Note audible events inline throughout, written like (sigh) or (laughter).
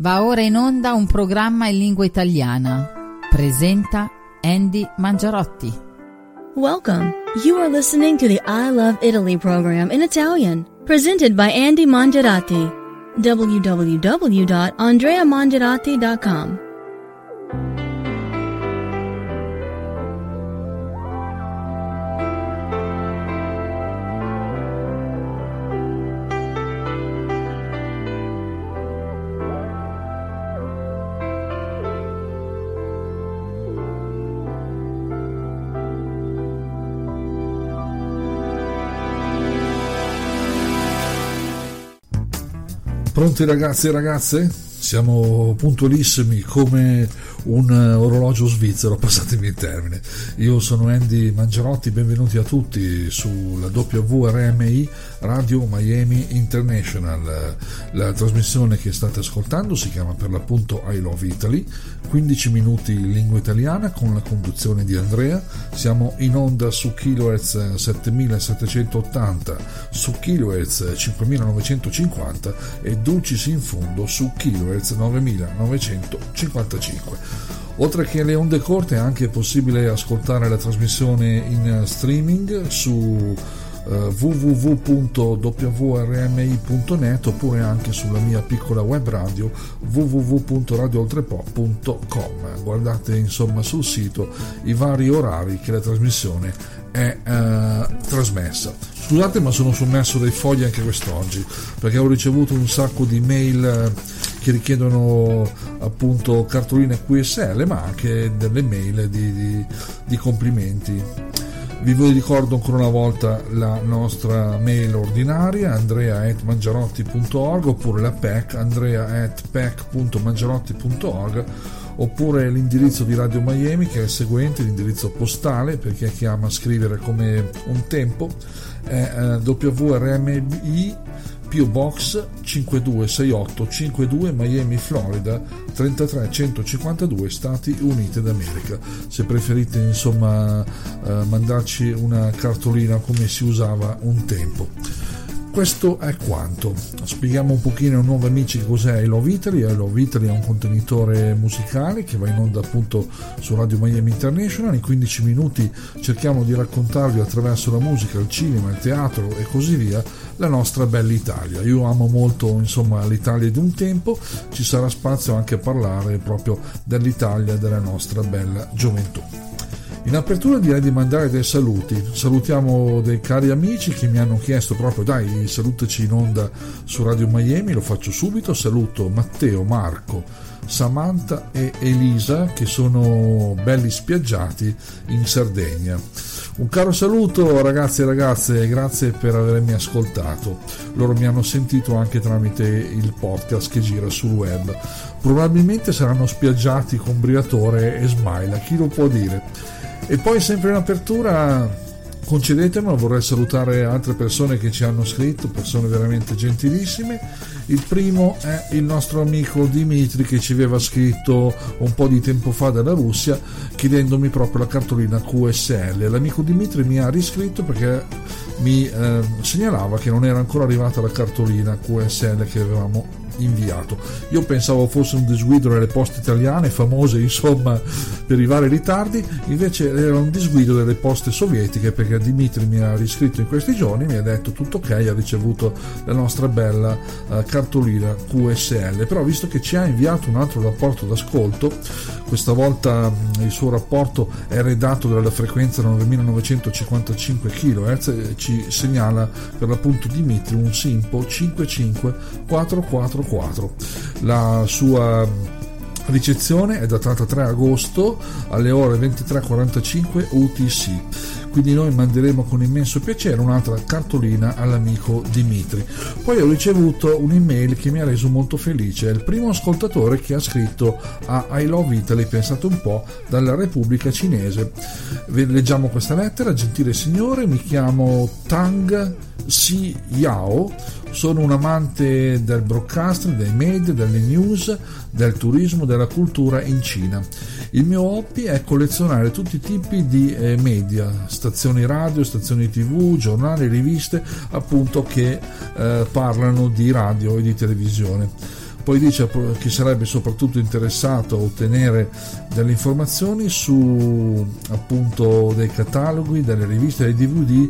Va ora in onda un programma in lingua italiana. Presenta Andy Mangiarotti. Welcome. You are listening to the I Love Italy program in Italian, presented by Andy Mangiarotti. www.andreamangiarotti.com. Pronti ragazzi e ragazze? Siamo puntualissimi come un orologio svizzero, (laughs) passatemi il termine. Io sono Andy Mangerotti, benvenuti a tutti sulla WRMI Radio Miami International. La trasmissione che state ascoltando si chiama per l'appunto I Love Italy, 15 minuti in lingua italiana con la conduzione di Andrea. Siamo in onda su kHz 7780, su kHz 5950 e dulcis in fondo su kHz 9955. Oltre che le onde corte è anche possibile ascoltare la trasmissione in streaming su uh, www.wrmi.net oppure anche sulla mia piccola web radio www.radiooltrepo.com guardate insomma sul sito i vari orari che la trasmissione è uh, trasmessa. Scusate ma sono sommerso dai fogli anche quest'oggi perché ho ricevuto un sacco di mail che richiedono appunto cartoline QSL ma anche delle mail di, di, di complimenti. Vi ricordo ancora una volta la nostra mail ordinaria andrea.mangiarotti.org oppure la PEC andrea.pec.mangiarotti.org oppure l'indirizzo di Radio Miami che è il seguente, l'indirizzo postale per chi chiama a scrivere come un tempo è eh, WRMI PO Box 526852 Miami, Florida 33152 Stati Uniti d'America. Se preferite insomma eh, mandarci una cartolina come si usava un tempo. Questo è quanto. Spieghiamo un pochino ai nuovi amici cos'è I Love Italy. I Love Italy è un contenitore musicale che va in onda appunto su Radio Miami International. In 15 minuti cerchiamo di raccontarvi attraverso la musica, il cinema, il teatro e così via la nostra bella Italia. Io amo molto insomma l'Italia di un tempo, ci sarà spazio anche a parlare proprio dell'Italia della nostra bella gioventù. In apertura direi di mandare dei saluti. Salutiamo dei cari amici che mi hanno chiesto proprio dai salutaci in onda su Radio Miami, lo faccio subito. Saluto Matteo, Marco, Samantha e Elisa che sono belli spiaggiati in Sardegna. Un caro saluto ragazzi e ragazze, grazie per avermi ascoltato. Loro mi hanno sentito anche tramite il podcast che gira sul web. Probabilmente saranno spiaggiati con Briatore e Smile, chi lo può dire? E poi sempre in apertura concedetemelo, vorrei salutare altre persone che ci hanno scritto, persone veramente gentilissime. Il primo è il nostro amico Dimitri che ci aveva scritto un po' di tempo fa dalla Russia chiedendomi proprio la cartolina QSL. L'amico Dimitri mi ha riscritto perché mi eh, segnalava che non era ancora arrivata la cartolina QSL che avevamo inviato. Io pensavo fosse un disguido delle poste italiane, famose insomma per i vari ritardi, invece era un disguido delle poste sovietiche perché Dimitri mi ha riscritto in questi giorni, mi ha detto tutto ok, ha ricevuto la nostra bella uh, cartolina QSL, però visto che ci ha inviato un altro rapporto d'ascolto, questa volta mh, il suo rapporto è redatto dalla frequenza 9955 kHz, ci segnala per l'appunto Dimitri un Simpo 5544 4. La sua ricezione è datata 3 agosto alle ore 23.45 UTC quindi noi manderemo con immenso piacere un'altra cartolina all'amico Dimitri. Poi ho ricevuto un'email che mi ha reso molto felice, è il primo ascoltatore che ha scritto a I Love Italy, pensate un po', dalla Repubblica Cinese. Leggiamo questa lettera, gentile signore, mi chiamo Tang Si Yao, sono un amante del broadcasting, dei media, delle news, del turismo, della cultura in Cina. Il mio hobby è collezionare tutti i tipi di eh, media, stazioni radio, stazioni tv, giornali, riviste, appunto che eh, parlano di radio e di televisione. Poi dice che sarebbe soprattutto interessato a ottenere delle informazioni su appunto dei cataloghi, delle riviste, dei DVD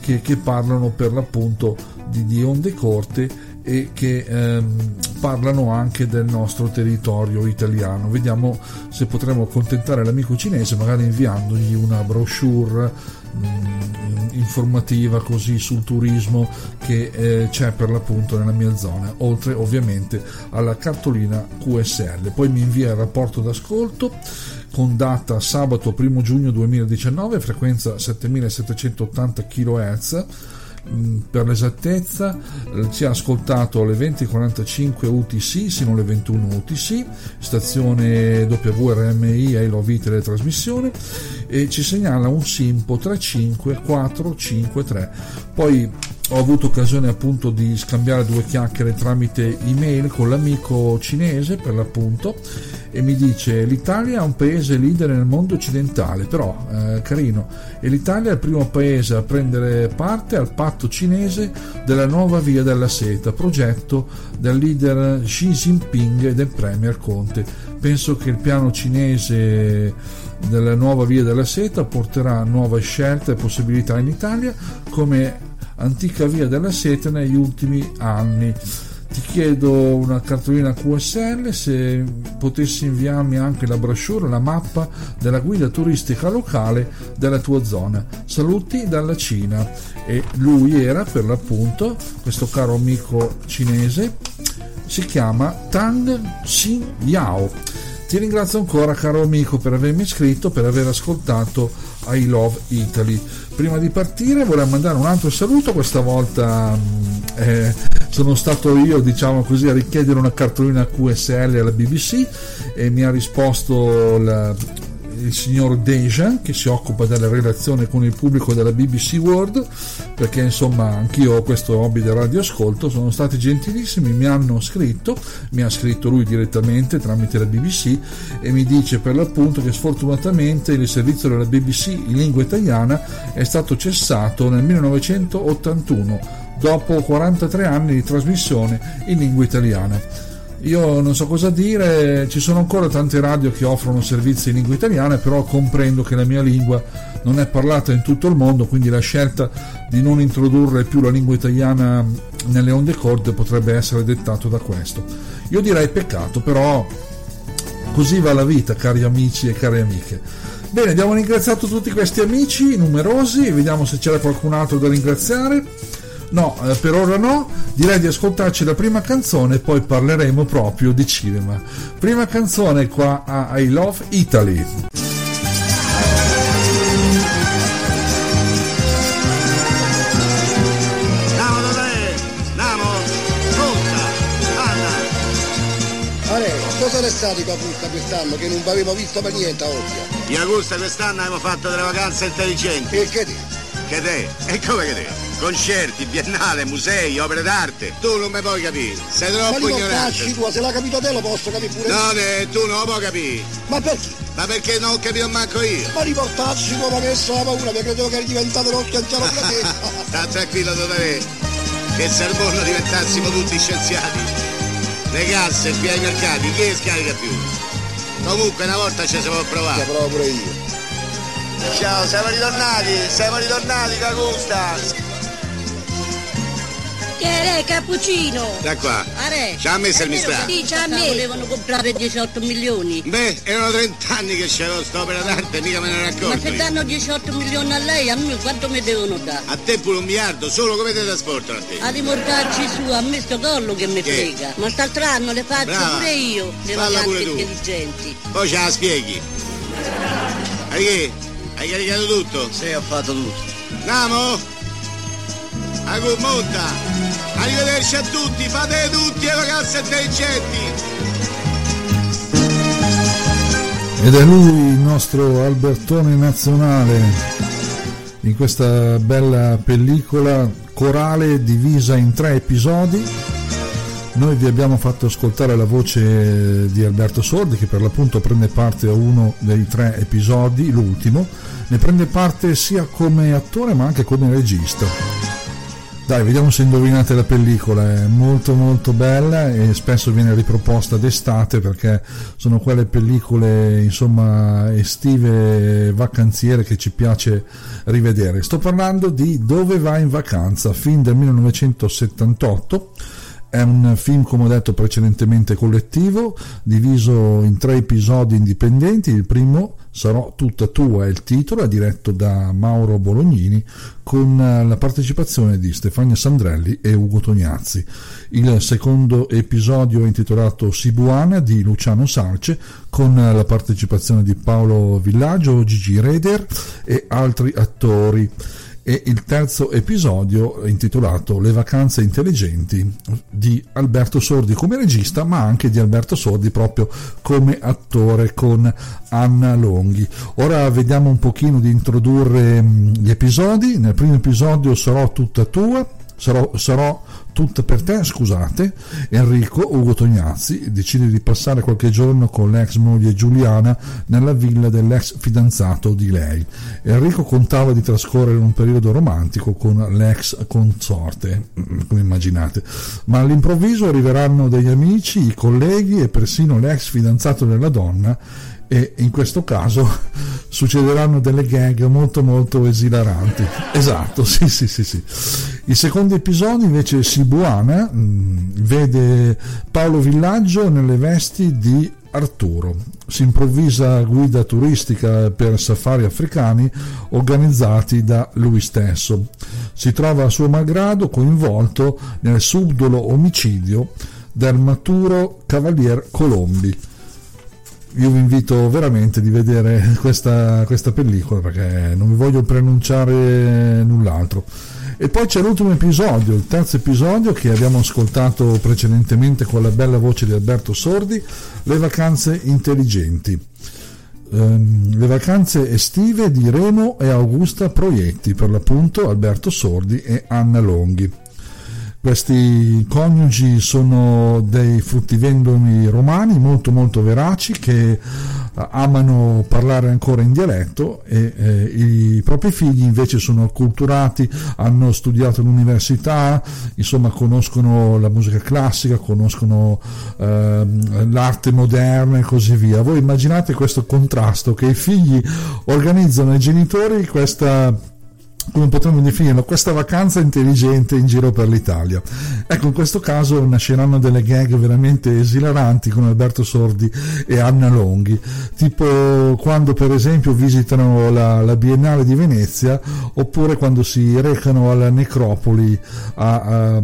che, che parlano per l'appunto di, di onde corte e che ehm, parlano anche del nostro territorio italiano. Vediamo se potremo accontentare l'amico cinese magari inviandogli una brochure informativa così sul turismo che eh, c'è per l'appunto nella mia zona, oltre ovviamente alla cartolina QSL. Poi mi invia il rapporto d'ascolto con data sabato 1 giugno 2019, frequenza 7780 kHz per l'esattezza eh, ci ha ascoltato alle 20.45 UTC sino alle 21 UTC stazione WRMI e Love teletrasmissione e ci segnala un Simpo 35453 poi ho avuto occasione appunto di scambiare due chiacchiere tramite email con l'amico cinese per l'appunto e mi dice l'Italia è un paese leader nel mondo occidentale però eh, carino e l'Italia è il primo paese a prendere parte al patto cinese della nuova via della seta progetto del leader Xi Jinping e del premier Conte penso che il piano cinese della nuova via della seta porterà nuove scelte e possibilità in Italia come antica via della sete negli ultimi anni. Ti chiedo una cartolina QSL se potessi inviarmi anche la brochure, la mappa della guida turistica locale della tua zona. Saluti dalla Cina. E lui era per l'appunto, questo caro amico cinese, si chiama Tang Xin Yao. Ti ringrazio ancora caro amico per avermi iscritto, per aver ascoltato I Love Italy. Prima di partire vorrei mandare un altro saluto, questa volta mm, eh, sono stato io diciamo così a richiedere una cartolina QSL alla BBC e mi ha risposto la, il signor Dejan che si occupa della relazione con il pubblico della BBC World perché insomma anch'io ho questo hobby del radioascolto sono stati gentilissimi mi hanno scritto mi ha scritto lui direttamente tramite la BBC e mi dice per l'appunto che sfortunatamente il servizio della BBC in lingua italiana è stato cessato nel 1981 dopo 43 anni di trasmissione in lingua italiana io non so cosa dire, ci sono ancora tante radio che offrono servizi in lingua italiana, però comprendo che la mia lingua non è parlata in tutto il mondo, quindi la scelta di non introdurre più la lingua italiana nelle onde corte potrebbe essere dettato da questo. Io direi peccato, però così va la vita, cari amici e care amiche. Bene, abbiamo ringraziato tutti questi amici numerosi, vediamo se c'era qualcun altro da ringraziare. No, eh, per ora no, direi di ascoltarci la prima canzone e poi parleremo proprio di cinema. Prima canzone qua a I Love Italy. cosa è stato con frutta quest'anno che non avevo visto per niente oggi? In agosto quest'anno abbiamo fatto delle vacanze intelligenti. E che te? Che te? E come che te? Concerti, biennale, musei, opere d'arte. Tu non mi puoi capire, sei troppo ma ignorante. tua, se l'ha capito te lo posso capire pure No, ne, tu non lo puoi capire. Ma perché? Ma perché non ho capito manco io? Ma riportarci tua, ma che la paura, perché credevo che eri diventato l'occhio anziano te. (laughs) Sta tranquillo Totale, che se al mondo diventassimo tutti scienziati. Le casse, qui ai mercati, chi scarica più? Comunque una volta ci si può provare. Ci provo pure io. Ciao, siamo ritornati, siamo ritornati, Cagusta. Che è cappuccino? Da qua. Are. Ci ha messo il mistrato. Dice a me. Volevano comprare 18 milioni. Beh, erano 30 anni che c'era opera d'arte, mica me ne racconto. Ma se danno 18 milioni a lei, a me quanto mi devono dare? A te pure un miliardo, solo come te trasportano a te? A rimordarci su, a me sto collo che mi frega. Ma quest'altro anno le faccio Brava. pure io, le Falla vacanze intelligenti. Poi ce la spieghi. Hai Hai caricato tutto? Sì, ho fatto tutto. Andiamo? Agu monta! Arrivederci a tutti, fate tutti le vacanze intelligenti! Ed è lui il nostro Albertone nazionale in questa bella pellicola corale divisa in tre episodi. Noi vi abbiamo fatto ascoltare la voce di Alberto Sordi che per l'appunto prende parte a uno dei tre episodi, l'ultimo, ne prende parte sia come attore ma anche come regista Dai, vediamo se indovinate la pellicola, è molto molto bella e spesso viene riproposta d'estate perché sono quelle pellicole insomma estive vacanziere che ci piace rivedere. Sto parlando di Dove vai in vacanza, film del 1978 è un film, come ho detto precedentemente, collettivo, diviso in tre episodi indipendenti. Il primo sarò tutta tua è il titolo, è diretto da Mauro Bolognini con la partecipazione di Stefania Sandrelli e Ugo Tognazzi. Il secondo episodio è intitolato Sibuana di Luciano Salce con la partecipazione di Paolo Villaggio, Gigi Reder e altri attori e il terzo episodio intitolato Le vacanze intelligenti di Alberto Sordi come regista ma anche di Alberto Sordi proprio come attore con Anna Longhi. Ora vediamo un pochino di introdurre mm, gli episodi. Nel primo episodio sarò tutta tua, sarò, sarò tutta per te, scusate, Enrico Ugo Tognazzi decide di passare qualche giorno con l'ex moglie Giuliana nella villa dell'ex fidanzato di lei. Enrico contava di trascorrere un periodo romantico con l'ex consorte, mm, come immaginate, ma all'improvviso arriveranno degli amici, i colleghi e persino l'ex fidanzato della donna e in questo caso (laughs) succederanno delle gag molto molto esilaranti. Esatto, sì, sì, sì, sì. Il secondo episodio invece Sibuana mh, mm, vede Paolo Villaggio nelle vesti di Arturo. Si improvvisa guida turistica per safari africani organizzati da lui stesso. Si trova a suo malgrado coinvolto nel subdolo omicidio del maturo Cavalier Colombi io vi invito veramente di vedere questa, questa pellicola perché non vi voglio pronunciare null'altro. E poi c'è l'ultimo episodio, il terzo episodio che abbiamo ascoltato precedentemente con la bella voce di Alberto Sordi, Le vacanze intelligenti. Um, le vacanze estive di Remo e Augusta Proietti, per l'appunto Alberto Sordi e Anna Longhi. Questi coniugi sono dei fruttivendoli romani molto molto veraci che eh, amano parlare ancora in dialetto e eh, i propri figli invece sono acculturati, hanno studiato all'università, insomma conoscono la musica classica, conoscono eh, l'arte moderna e così via. Voi immaginate questo contrasto che i figli organizzano ai genitori questa come potremmo definirlo, questa vacanza intelligente in giro per l'Italia. Ecco, in questo caso nasceranno delle gag veramente esilaranti con Alberto Sordi e Anna Longhi, tipo quando per esempio visitano la, la Biennale di Venezia oppure quando si recano alla necropoli a, a,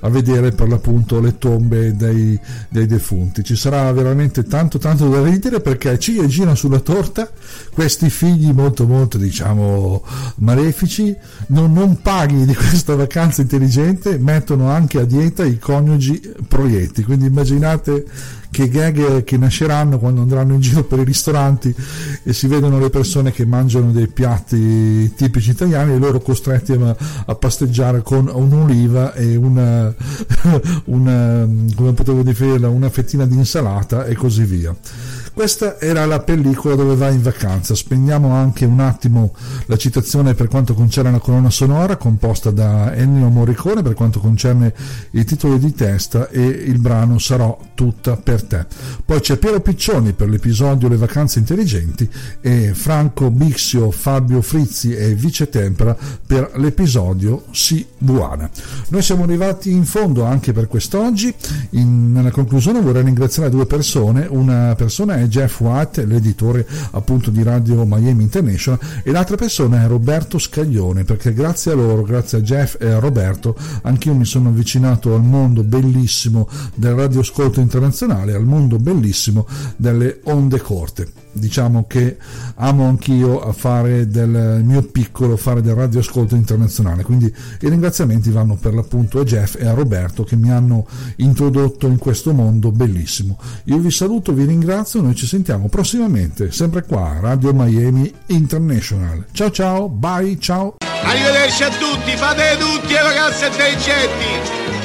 a vedere per l'appunto le tombe dei, dei, defunti. Ci sarà veramente tanto tanto da ridere perché ci gira sulla torta questi figli molto molto diciamo malefici amici non, non, paghi di questa vacanza intelligente mettono anche a dieta i coniugi proietti. Quindi immaginate che gag che nasceranno quando andranno in giro per i ristoranti e si vedono le persone che mangiano dei piatti tipici italiani e loro costretti a, a pasteggiare con un'oliva e una, (laughs) una una fettina di insalata e così via questa era la pellicola dove vai in vacanza. Spegniamo anche un attimo la citazione per quanto concerne la colonna sonora composta da Ennio Morricone per quanto concerne i titoli di testa e il brano Sarò tutta per te. Poi c'è Piero Piccioni per l'episodio Le vacanze intelligenti e Franco Bixio, Fabio Frizzi e Vice Tempera per l'episodio Si Buana. Noi siamo arrivati in fondo anche per quest'oggi. In, nella conclusione vorrei ringraziare due persone. Una persona è Jeff White, l'editore appunto di Radio Miami International, e l'altra persona è Roberto Scaglione, perché grazie a loro, grazie a Jeff e a Roberto, anch'io mi sono avvicinato al mondo bellissimo del radioascolto internazionale, al mondo bellissimo delle onde corte. Diciamo che amo anch'io a fare del mio piccolo fare del radioascolto internazionale quindi i ringraziamenti vanno per l'appunto a Jeff e a Roberto che mi hanno introdotto in questo mondo bellissimo. Io vi saluto vi ringrazio noi ci sentiamo prossimamente sempre qua Radio Miami International. Ciao ciao bye ciao. Arrivederci a tutti fate tutti le vacanze intelligenti